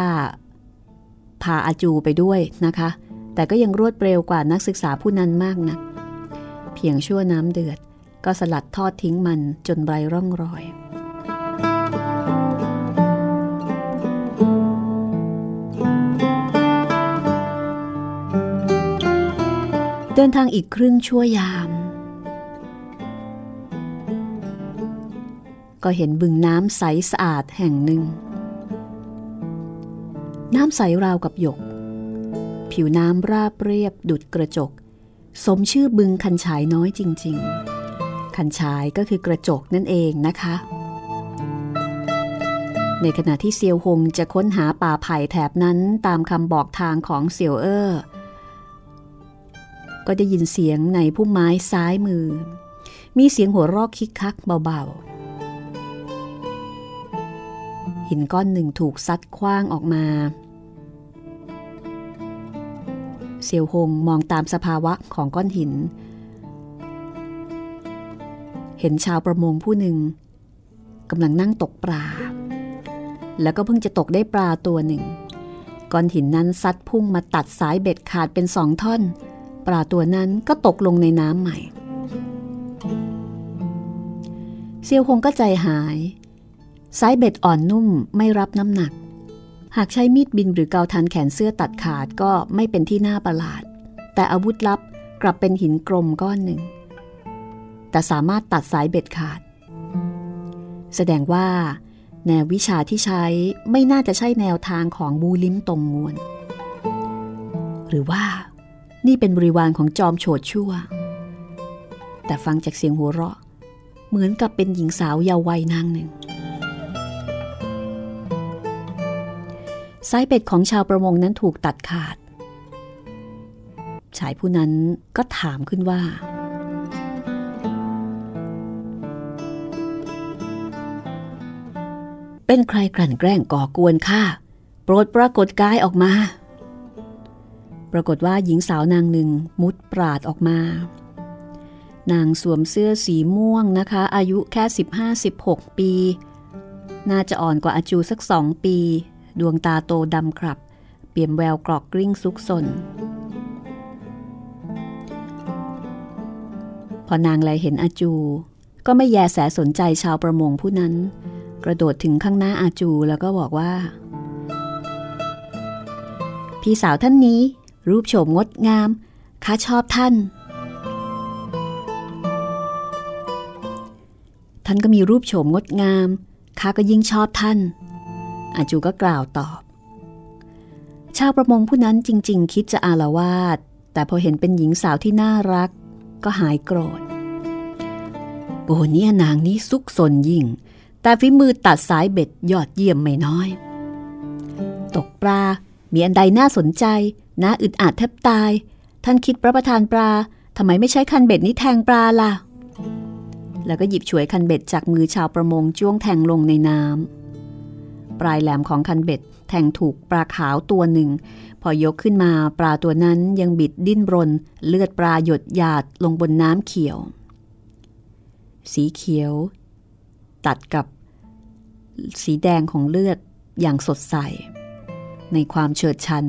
พาอาจูไปด้วยนะคะ แต่ก็ยังรวดเร็วกว่านักศึกษาผู้นั้นมากนะัก พียงชั่วน้ำเดือด ก็สลัดทอดทิ้งมันจนไร้ร่องรอย เดินทางอีกครึ่งชั่วยาม ก็เห็นบึงน้ำใสสะอาดแห่งหนึ่ง น้ำใสราวกับหยก ผิวน้ำราบเรียบดุดกระจก สมชื่อบึงคันฉายน้อยจริง ๆ คันฉายก็คือกระจกนั่นเองนะคะ ในขณะที่เซียวหงจะค้นหาป่าไผ่แถบนั้นตามคำบอกทางของเซียวเออร์ก็ได้ยินเสียงในพุ่มไม้ซ้ายมือ มีเสียงหัวรอกคิกคักเบาๆ หินก้อนหนึ่งถูกซัดคว้างออกมา เซียวหงมองตามสภาวะของก้อนหิน เห็นชาวประมงผู้หนึ่งกำลังนั่งตกปลา แล้วก็เพิ่งจะตกได้ปลาตัวหนึ่ง ก้อนหินนั้นซัดพุ่งมาตัดสายเบ็ดขาดเป็นสองท่อน ปลาตัวนั้นก็ตกลงในน้ำใหม่ เซียวหงก็ใจหาย สายเบ็ดอ่อนนุ่มไม่รับน้ำหนัก หากใช้มีดบินหรือเกาทันแขนเสื้อตัดขาดก็ไม่เป็นที่น่าประหลาด แต่อาวุธลับกลับเป็นหินกลมก้อนหนึ่ง แต่สามารถตัดสายเบ็ดขาด แสดงว่า แนววิชาที่ใช้ไม่น่าจะใช่แนวทางของบูลิมตรงงวน หรือว่านี่เป็นบริวารของจอมโฉดชั่ว แต่ฟังจากเสียงหัวเราะ เหมือนกับเป็นหญิงสาวเยาว์วัยนางหนึ่ง สายเป็ดของชาวประมงนั้นถูกตัดขาด ชายผู้นั้นก็ถามขึ้นว่า เป็นใครกลั่นแกล้งก่อกวนข้าโปรดปรากฏกายออกมา ปรากฏว่าหญิงสาวนางหนึ่งมุดปราดออกมา นางสวมเสื้อสีม่วงนะคะ อายุแค่ 15-16 ปี น่าจะอ่อนกว่าอาจูสักสองปี ดวงตาโตดำครับ เปี่ยมแววกรอกกริ้งซุกซนพอนางแลเห็นอาจู ก็ไม่แยแสสนใจชาวประมงผู้นั้น กระโดดถึงข้างหน้าอาจูแล้วก็บอกว่า พี่สาวท่านนี้ รูปโฉมงดงามข้าชอบท่าน ท่านก็มีรูปโฉมงดงามข้าก็ยิ่งชอบท่าน อาจูก็กล่าวตอบ ชาวประมงผู้นั้นจริง ๆ คิดจะอาละวาด แต่พอเห็นเป็นหญิงสาวที่น่ารัก ก็หายโกรธ โกเนียนางนี้ซุกซนยิ่ง แต่ฝีมือตัดสายเบ็ดยอดเยี่ยมไม่น้อย ตกปลา มีอันใดน่าสนใจน่าอึดอัดแทบตาย ท่านคิดรับประทานปลาทำไมไม่ใช้คันเบ็ดนี้แทงปลาล่ะ แล้วก็หยิบฉวยคันเบ็ดจากมือชาวประมงจ้วงแทงลงในน้ำ ปลายแหลมของคันเบ็ดแทงถูกปลาขาวตัวหนึ่ง พอยกขึ้นมาปลาตัวนั้นยังบิดดิ้นรน เลือดปลาหยดหยาดลงบนน้ำเขียว สีเขียว ตัดกับสีแดงของเลือดอย่างสดใส ในความเฉิดฉัน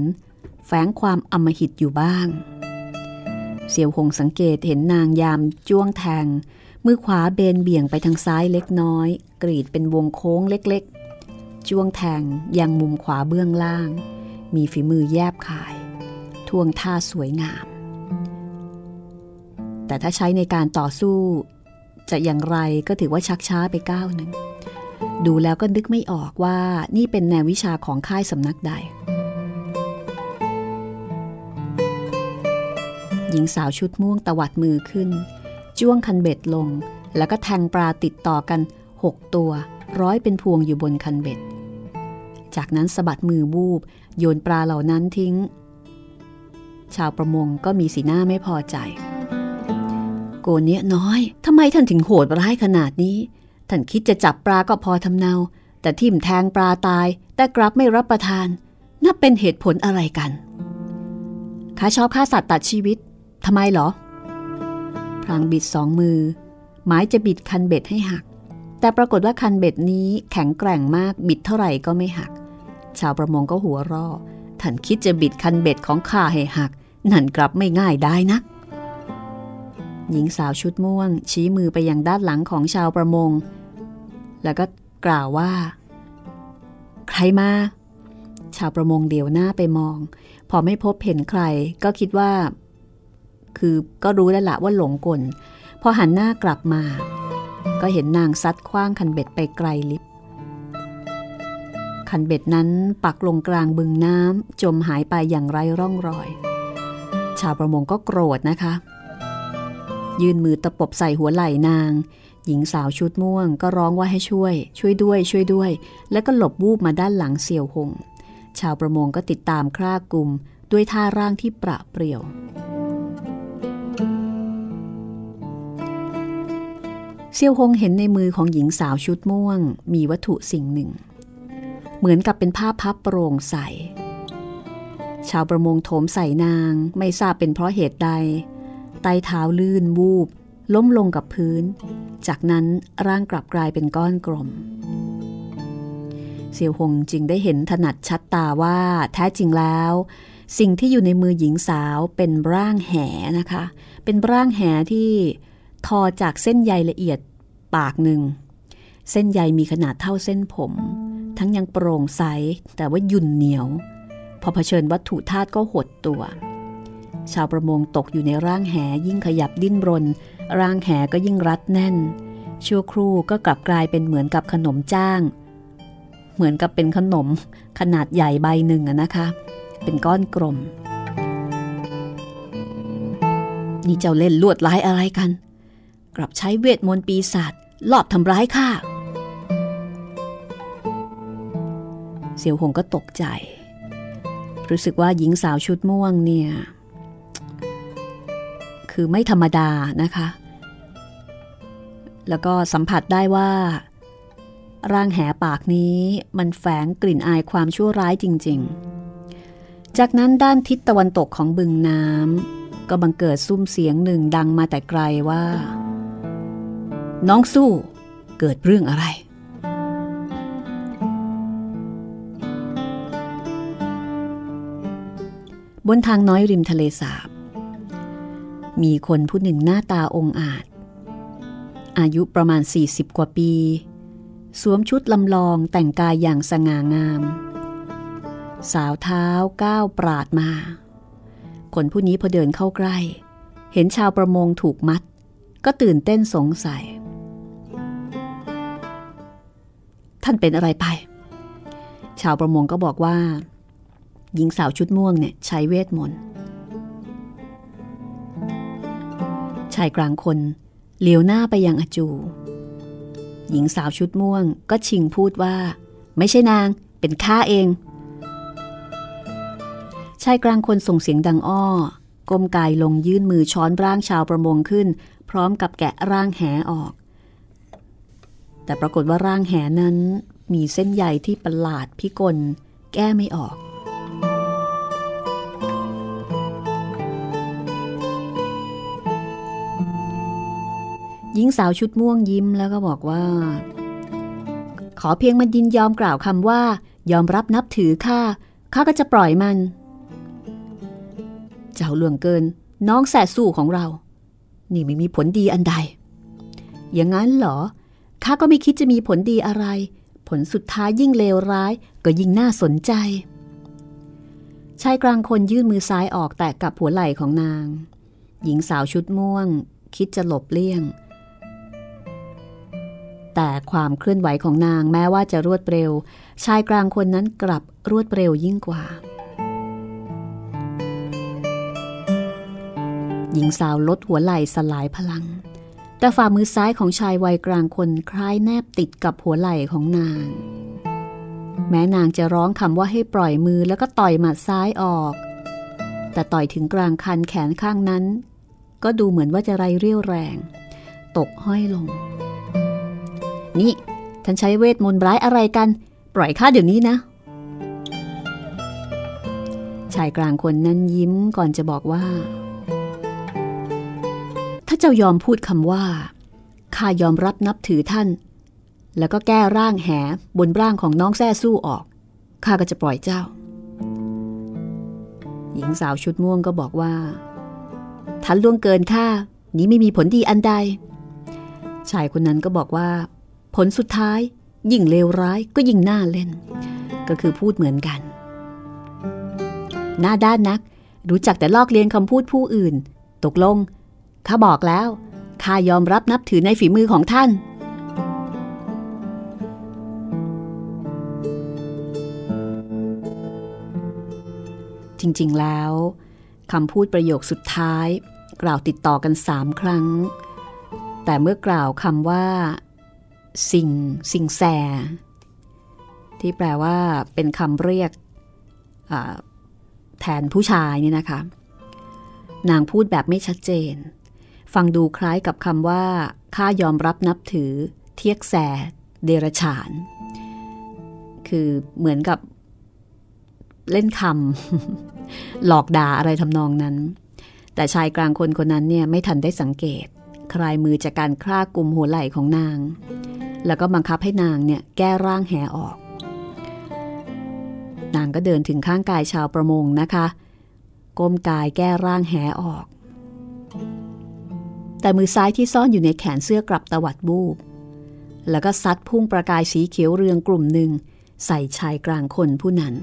แฝงความอมหิตอยู่บ้าง เสี่ยวหงสังเกตเห็นนางยามจ้วงแทง มือขวาเบนเบี่ยงไปทางซ้ายเล็กน้อย กรีดเป็นวงโค้งเล็ก จ้วงแทงยังมุมขวาเบื้องล่าง มีฝีมือแยบขายท่วงท่าสวยงาม แต่ถ้าใช้ในการต่อสู้ จะอย่างไรก็ถือว่าชักช้าไปก้าวหนึ่ง ดูแล้วก็นึกไม่ออกว่านี่เป็นแนววิชาของค่ายสำนักใด หญิงสาวชุดม่วงตวัดมือขึ้น จ้วงคันเบ็ดลง แล้วก็แทงปลาติดต่อกันหกตัวร้อยเป็นพวงอยู่บนคันเบ็ด จากนั้นสะบัดมือบูบ โยนปลาเหล่านั้นทิ้ง ชาวประมงก็มีสีหน้าไม่พอใจ โกเนี้ยน้อยทำไมท่านถึงโหดร้ายขนาดนี้ ท่านคิดจะจับปลาก็พอทำเนา แต่ทิ่มแทงปลาตาย แต่กลับไม่รับประทาน นับเป็นเหตุผลอะไรกันข้าชอบฆ่าสัตว์ตัดชีวิตทำไมหรอ พรางบิดสองมือ หมายจะบิดคันเบ็ดให้หัก แต่ปรากฏว่าคันเบ็ดนี้แข็งแกร่งมากบิดเท่าไหร่ก็ไม่หัก ชาวประมงก็หัวรอท่านคิดจะบิดคันเบ็ดของข้าให้หัก นั่นกลับไม่ง่ายได้นัก หญิงสาวชุดม่วง ชี้มือไปยังด้านหลังของชาวประมง แล้วก็กล่าวว่า ใครมา ชาวประมงเดียวหน้าไปมอง พอไม่พบเห็นใคร ก็คิดว่า คือก็รู้แล้วละว่าหลงกล พอหันหน้ากลับมา ก็เห็นนางซัดคว้างคันเบ็ดไปไกลลิบ คันเบ็ดนั้นปักลงกลางบึงน้ำจมหายไปอย่างไร้ร่องรอย ชาวประมงก็โกรธนะคะ ยืนมือตะปบใส่หัวไหล่นาง หญิงสาวชุดม่วงก็ร้องว่าให้ช่วย ช่วยด้วย ช่วยด้วย แล้วก็หลบวูบมาด้านหลังเสี่ยวหง ชาวประมงก็ติดตามคร่ากลุ่มด้วยท่าร่างที่ประเปรี่ยวเซียวหงเห็นในมือของหญิงสาวชุดม่วง มีวัตถุสิ่งหนึ่ง เหมือนกับเป็นผ้าพับโปร่งใส ชาวประมงโถมใส่นางไม่ทราบเป็นเพราะเหตุใด ไตเท้าลื่นวูบ ล้มลงกับพื้น จากนั้นร่างกลับกลายเป็นก้อนกลม เสี่ยวหงจึงได้เห็นถนัดชัดตาว่าแท้จริงแล้ว สิ่งที่อยู่ในมือหญิงสาวเป็นร่างแหนะคะ เป็นร่างแหที่ทอจากเส้นใยละเอียดปากหนึ่ง เส้นใยมีขนาดเท่าเส้นผม ทั้งยังโปร่งใสแต่ว่ายุ่นเหนียว พอเผชิญวัตถุธาตุก็หดตัว ชาวประมงตกอยู่ในร่างแหยิ่งขยับดิ้นรน ร่างแหก็ยิ่งรัดแน่น ชั่วครู่ก็กลับกลายเป็นเหมือนกับขนมจ้าง เหมือนกับเป็นขนมขนาดใหญ่ใบหนึ่งนะคะ เป็นก้อนกลม นี่เจ้าเล่นลวดร้ายอะไรกัน กลับใช้เวทมนต์ปีศาจลอบทำร้ายข้า เสี่ยวหงก็ตกใจ รู้สึกว่าหญิงสาวชุดม่วงเนี่ย คือไม่ธรรมดานะคะ แล้วก็สัมผัสได้ว่า ร่างแหปากนี้มันแฝงกลิ่นอายความชั่วร้ายจริง ๆ จากนั้นด้านทิศตะวันตกของบึงน้ำก็บังเกิดซุ้มเสียงหนึ่งดังมาแต่ไกลว่า น้องสู้เกิดเรื่องอะไร บนทางน้อยริมทะเลสาบ มีคนผู้หนึ่งหน้าตาองอาจ อายุประมาณ 40 กว่าปี สวมชุดลำลองแต่งกายอย่างสง่างาม สาวเท้าก้าวปราดมา คนผู้นี้พอเดินเข้าใกล้ เห็นชาวประมงถูกมัด ก็ตื่นเต้นสงสัย ท่านเป็นอะไรไป ชาวประมงก็บอกว่า หญิงสาวชุดม่วงเนี่ยใช้เวทมนต์ชายกลางคนเหลียวหน้าไปยังอาจู หญิงสาวชุดม่วงก็ชิงพูดว่า ไม่ใช่นางเป็นข้าเอง ชายกลางคนส่งเสียงดังอ้อก้มกายลงยื่นมือช้อนร่างชาวประมงขึ้น พร้อมกับแกะร่างแหออก แต่ปรากฏว่าร่างแหนั้นมีเส้นใยที่ประหลาดพิกล แก้ไม่ออก หญิงสาวชุดม่วงยิ้มแล้วก็บอกว่า ขอเพียงมันยินยอมกล่าวคำว่า ยอมรับนับถือข้าข้าก็จะปล่อยมัน เจ้าหลวงเกิน น้องแสสู่ของเรา นี่ไม่มีผลดีอันใด อย่างนั้นเหรอข้าก็ไม่คิดจะมีผลดีอะไร ผลสุดท้ายยิ่งเลวร้ายก็ยิ่งน่าสนใจชายกลางคนยื่นมือซ้ายออกแตะกับหัวไหล่ของนาง หญิงสาวชุดม่วง คิดจะหลบเลี่ยง แต่ความเคลื่อนไหวของนางแม้ว่าจะรวดเร็ว ชายกลางคนนั้นกลับรวดเร็วยิ่งกว่า หญิงสาวลดหัวไหล่สลายพลัง แต่ฝ่ามือซ้ายของชายวัยกลางคนคล้ายแนบติดกับหัวไหล่ของนาง แม้นางจะร้องคำว่าให้ปล่อยมือแล้วก็ต่อยหมัดซ้ายออก แต่ต่อยถึงกลางคันแขนข้างนั้น ก็ดูเหมือนว่าจะไรเรี่ยวแรง ตกห้อยลง นี่ ท่านใช้เวทมนต์ร้ายอะไรกัน ปล่อยข้าเดี๋ยวนี้นะ ชายกลางคนนั้นยิ้มก่อนจะบอกว่า ถ้าเจ้ายอมพูดคำว่าข้ายอมรับนับถือท่าน แล้วก็แก้ร่างแหบนร่างของน้องแซ่สู้ออกข้าก็จะปล่อยเจ้า หญิงสาวชุดม่วงก็บอกว่าท่านล่วงเกินข้านี้ไม่มีผลดีอันใด ชายคนนั้นก็บอกว่า ผลสุดท้าย ยิ่งเลวร้ายก็ยิ่งน่าเล่น ก็คือพูดเหมือนกัน หน้าด้านนัก รู้จักแต่ลอกเลียนคำพูดผู้อื่น ตกลง ข้าบอกแล้ว ข้ายอมรับนับถือในฝีมือของท่านจริงๆ แล้วคำพูดประโยคสุดท้าย กล่าวติดต่อกันสามครั้ง แต่เมื่อกล่าวคำว่า สิ่งสิ่งแส ที่แปลว่าเป็นคำเรียกแทนผู้ชายเนี่ยนะคะ นางพูดแบบไม่ชัดเจน ฟังดูคล้ายกับคำว่าข้ายอมรับนับถือ เทียกแสเดรฉาน คือเหมือนกับเล่นคำหลอกด่าอะไรทำนองนั้น แต่ชายกลางคนคนนั้นเนี่ยไม่ทันได้สังเกต คลายมือจากการคลากลุ่มหัวไหล่ของนาง แล้วก็บังคับให้นางเนี่ยแก้ร่างแหออก นางก็เดินถึงข้างกายชาวประมงนะคะ ก้มกายแก้ร่างแหออก แต่มือซ้ายที่ซ่อนอยู่ในแขนเสื้อกลับตวัดบูบ แล้วก็ซัดพุ่งประกายสีเขียวเรืองกลุ่มหนึ่งใส่ชายกลางคนผู้นั้น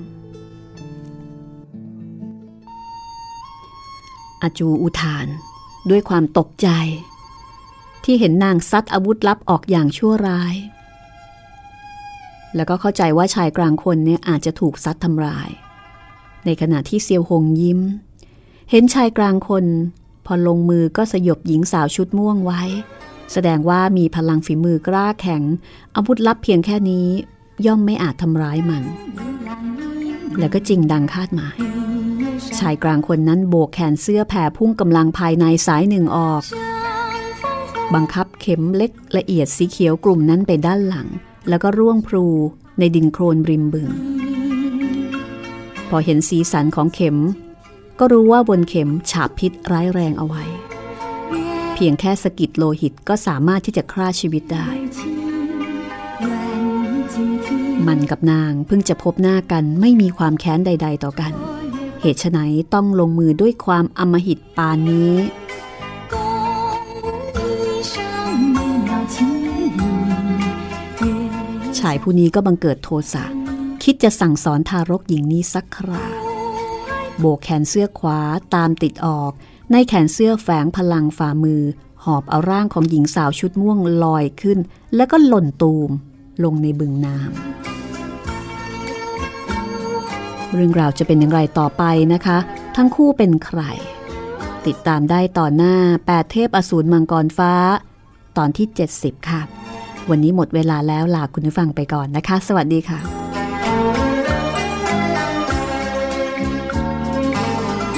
อาจูอุทานด้วยความตกใจ ที่เห็นนางซัดอาวุธลับออกอย่างชั่วร้าย แล้วก็เข้าใจว่าชายกลางคนเนี่ยอาจจะถูกซัดทำร้าย ในขณะที่เซียวหงยิ้ม เห็นชายกลางคน พอลงมือก็สยบหญิงสาวชุดม่วงไว้ แสดงว่ามีพลังฝีมือกล้าแข็ง อาวุธลับเพียงแค่นี้ ย่อมไม่อาจทำร้ายมัน แล้วก็จริงดังคาดหมายชายกลางคนนั้นโบกแขนเสื้อแผ่พุ่งกำลังภายในสายหนึ่งออก บังคับเข็มเล็กละเอียดสีเขียวกลุ่มนั้นไปด้านหลัง แล้วก็ร่วงพลูในดินโครนริมบึง พอเห็นสีสันของเข็ม ก็รู้ว่าบนเข็มฉาบพิษร้ายแรงเอาไว้ เพียงแค่สกิดโลหิตก็สามารถที่จะฆ่าชีวิตได้ มันกับนางเพิ่งจะพบหน้ากันไม่มีความแค้นใด ๆ ต่อกัน เหตุไฉนต้องลงมือด้วยความอำมหิตปานนี้ ชายผู้นี้ก็บังเกิดโทสะคิดจะสั่งสอนทารกหญิงนี้สักคราโบกแขนเสื้อขวาตามติดออก ในแขนเสื้อแฝงพลังฝ่ามือ หอบเอาร่างของหญิงสาวชุดม่วงลอยขึ้น แล้วก็หล่นตูมลงในบึงน้ำเรื่องราวจะเป็นอย่างไรต่อไปนะคะ ทั้งคู่เป็นใคร ติดตามได้ต่อหน้า 8 เทพอสูรมังกรฟ้า ตอนที่ 70 ค่ะ วันนี้หมดเวลาแล้วลาคุณผู้ฟังไปก่อนนะคะ สวัสดีค่ะ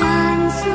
慢速